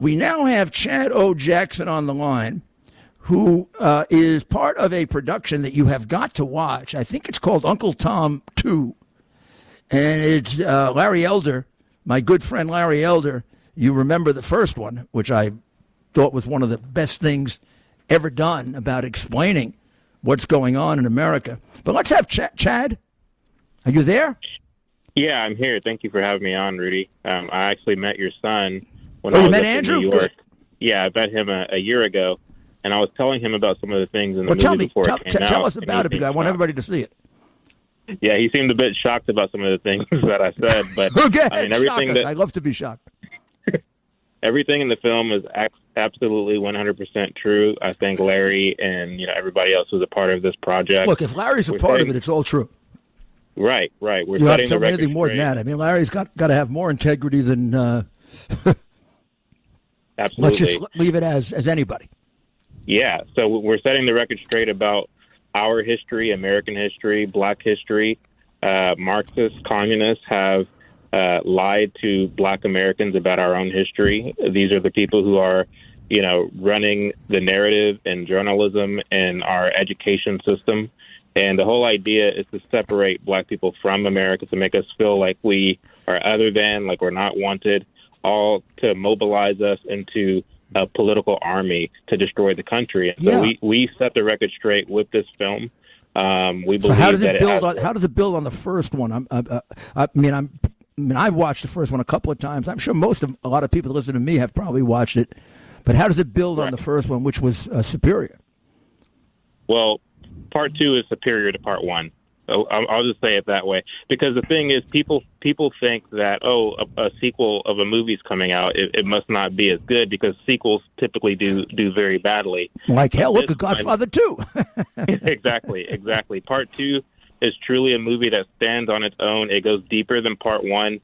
we now have Chad O. Jackson on the line, who uh, is part of a production that you have got to watch. I think it's called Uncle Tom 2. And it's uh, Larry Elder, my good friend Larry Elder. You remember the first one, which I thought was one of the best things ever done about explaining what's going on in America. But let's have Ch- Chad. Are you there? Yeah, I'm here. Thank you for having me on, Rudy. Um, I actually met your son when Oh, I was met up in Andrew? New York. Yeah, I met him a, a year ago, and I was telling him about some of the things in the Well, movie tell me, before tell, it came t- tell out, us about it because I want everybody to see it. Yeah, he seemed a bit shocked about some of the things that I said, but Okay, I mean everything that I love to be shocked. everything in the film is absolutely 100% true. I think Larry and you know everybody else was a part of this project. Look, if Larry's a We're part of it, it's all true. right, right. We're You have to tell the me anything more than that. I mean, Larry's got got to have more integrity than. Uh, Absolutely. let's just leave it as as anybody. Yeah, so we're setting the record straight about our history, American history, Black history. Uh, Marxists, communists have uh, lied to Black Americans about our own history. These are the people who are, you know, running the narrative in journalism and our education system. And the whole idea is to separate Black people from America to make us feel like we are other than, like we're not wanted, all to mobilize us into a political army to destroy the country. And Yeah. So we, we set the record straight with this film. Um, we So how does it build has- on? How does it build on the first one? I'm, uh, uh, I mean, I'm. I mean, I've watched the first one a couple of times. I'm sure most of a lot of people that listen to me have probably watched it. But how does it build on the first one, which was uh, superior? Well, part two is superior to part one. I'll, just say it that way because the thing is, people people think that oh, a, a sequel of a movie's coming out, it, it must not be as good because sequels typically do do very badly. Like hell, look at Godfather Two. exactly, exactly. Part two is truly a movie that stands on its own. It goes deeper than part one.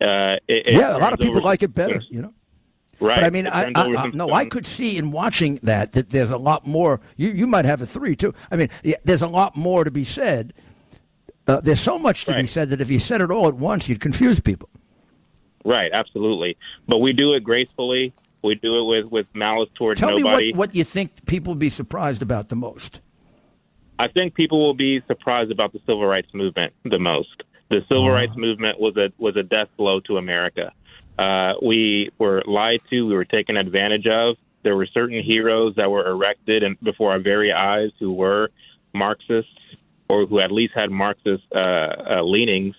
Uh, it, it yeah, a lot of people like it better. You know. Right. But I mean, I, I, I, no, I could see in watching that that there's a lot more. You you might have a three too. I mean, yeah, there's a lot more to be said. Uh, there's so much to be said that if you said it all at once, you'd confuse people. Right, absolutely. But we do it gracefully. We do it with, with malice towards Tell nobody. me what, what you think people would be surprised about the most. I think people will be surprised about the civil rights movement the most. The civil rights movement was a was a death blow to America. Uh, we were lied to. We were taken advantage of. There were certain heroes that were erected and before our very eyes who were Marxists or who at least had Marxist uh, uh, leanings.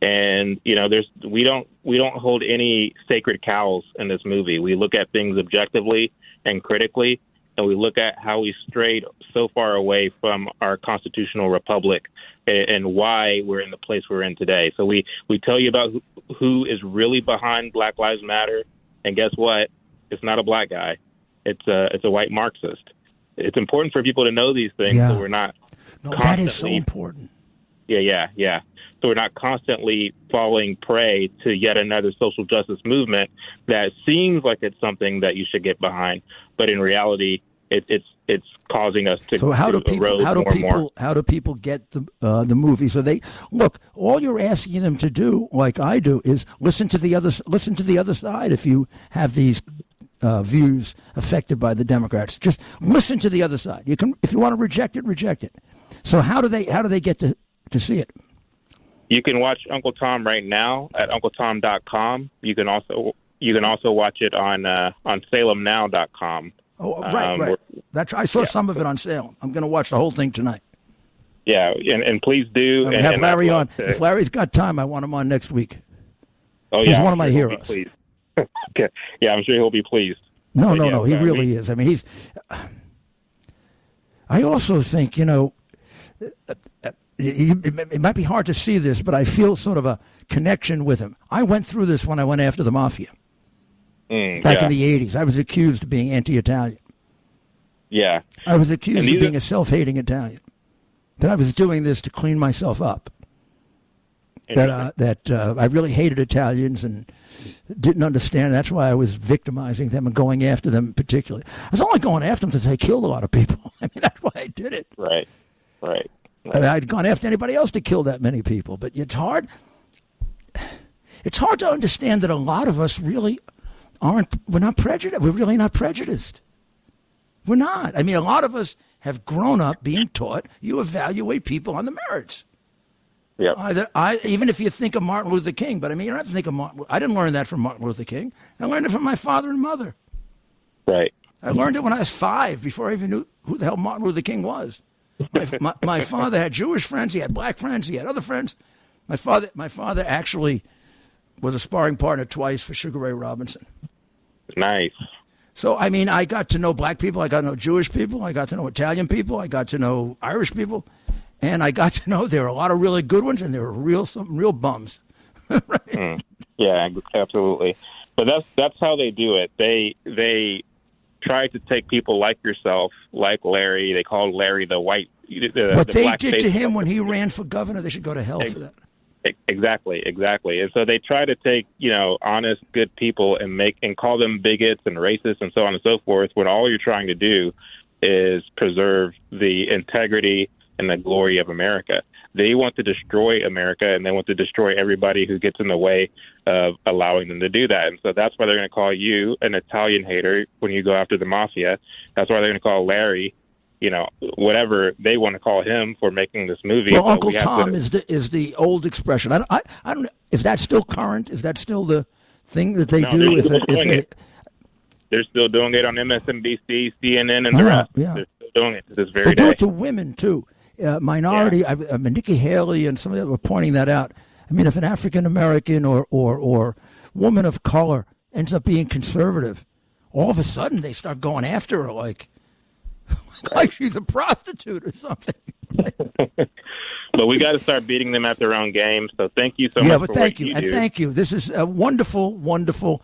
And you know, there's we don't we don't hold any sacred cows in this movie. We look at things objectively and critically, and we look at how we strayed so far away from our constitutional republic and, and why we're in the place we're in today. So we we tell you about who, who is really behind Black Lives Matter, and guess what? It's not a black guy. It's a it's a white Marxist. It's important for people to know these things, Yeah. so we're not No, that is so important. yeah, yeah, yeah. So we're not constantly falling prey to yet another social justice movement that seems like it's something that you should get behind, but in reality, it, it's it's causing us to. So how do people? How do more and more. people? How do people get the uh, the movie? So they look. All you're asking them to do, like I do, is listen to the other listen to the other side. If you have these uh, views affected by the Democrats, just listen to the other side. You can, if you want to reject it, reject it. So how do they? How do they get to to see it? You can watch Uncle Tom right now at UncleTom.com. You can also you can also watch it on uh, on SalemNow.com. Oh, right, Um, right. That's I saw yeah. some of it on sale. I'm going to watch the whole thing tonight. Yeah, and, and please do. And have and Larry on. to- If Larry's got time, I want him on next week. oh, he's yeah, I'm one of my sure heroes. pleased. okay. Yeah, I'm sure he'll be pleased. No, But no, yeah, no. He really is. I mean, he's. I also think you know, it, it might be hard to see this, but I feel sort of a connection with him. I went through this when I went after the mafia Mm, back yeah, in the '80s. I was accused of being anti-Italian. yeah. I was accused of being are- a self-hating Italian. That I was doing this to clean myself up. That uh, that uh, I really hated Italians and didn't understand. That's why I was victimizing them and going after them particularly. I was only going after them because they killed a lot of people. I mean, that's why I did it. right, right. I mean, I'd gone after anybody else to kill that many people, but it's hard. It's hard to understand that a lot of us really aren't. We're not prejudiced. We're really not prejudiced. We're not. I mean, a lot of us have grown up being taught you evaluate people on the merits. Yeah. Either I, even if you think of Martin Luther King, but I mean, you don't have to think of Martin. I didn't learn that from Martin Luther King. I learned it from my father and mother. Right. I learned it when I was five, before I even knew who the hell Martin Luther King was. My, my, my father had Jewish friends. He had black friends. He had other friends. My father, my father actually was a sparring partner twice for Sugar Ray Robinson. Nice. So, I mean, I got to know black people. I got to know Jewish people. I got to know Italian people. I got to know Irish people. And I got to know there are a lot of really good ones and there are real, some real bums. right? Mm. Yeah, absolutely. But that's that's how they do it. They they try to take people like yourself, like Larry. They called Larry the white. The, what the they did to him when he ran for governor, they should go to hell for that. Exactly, exactly. And so they try to take, you know, honest, good people and make and call them bigots and racists and so on and so forth when all you're trying to do is preserve the integrity and the glory of America. They want to destroy America and they want to destroy everybody who gets in the way of allowing them to do that. And so that's why they're going to call you an Italian hater when you go after the mafia. That's why they're going to call Larry, you know, whatever they want to call him for making this movie. Well, Uncle we Tom to- is the is the old expression. I, don't- I, I don't. Is that still current? Is that still the thing that they No, do? they're If it, if doing it, it. They're still doing it on MSNBC, CNN, and the Ah, rest. yeah. They're still doing it to this very they do day. it to women too. Uh, minority. I, I mean, Nikki Haley and some of them were pointing that out. I mean, if an African American or, or or woman of color ends up being conservative, all of a sudden they start going after her like like she's a prostitute or something. but we got to start beating them at their own game. So thank you so yeah, much but for thank you, you and thank you. This is a wonderful, wonderful,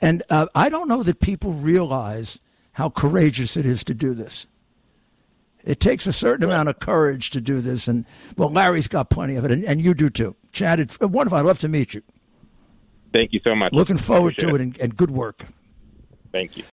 and uh, I don't know that people realize how courageous it is to do this. It takes a certain amount of courage to do this, and well, Larry's got plenty of it, and, and you do too. Chad, it's wonderful. I'd love to meet you. Thank you so much. Looking forward to it, and, and good work. Thank you.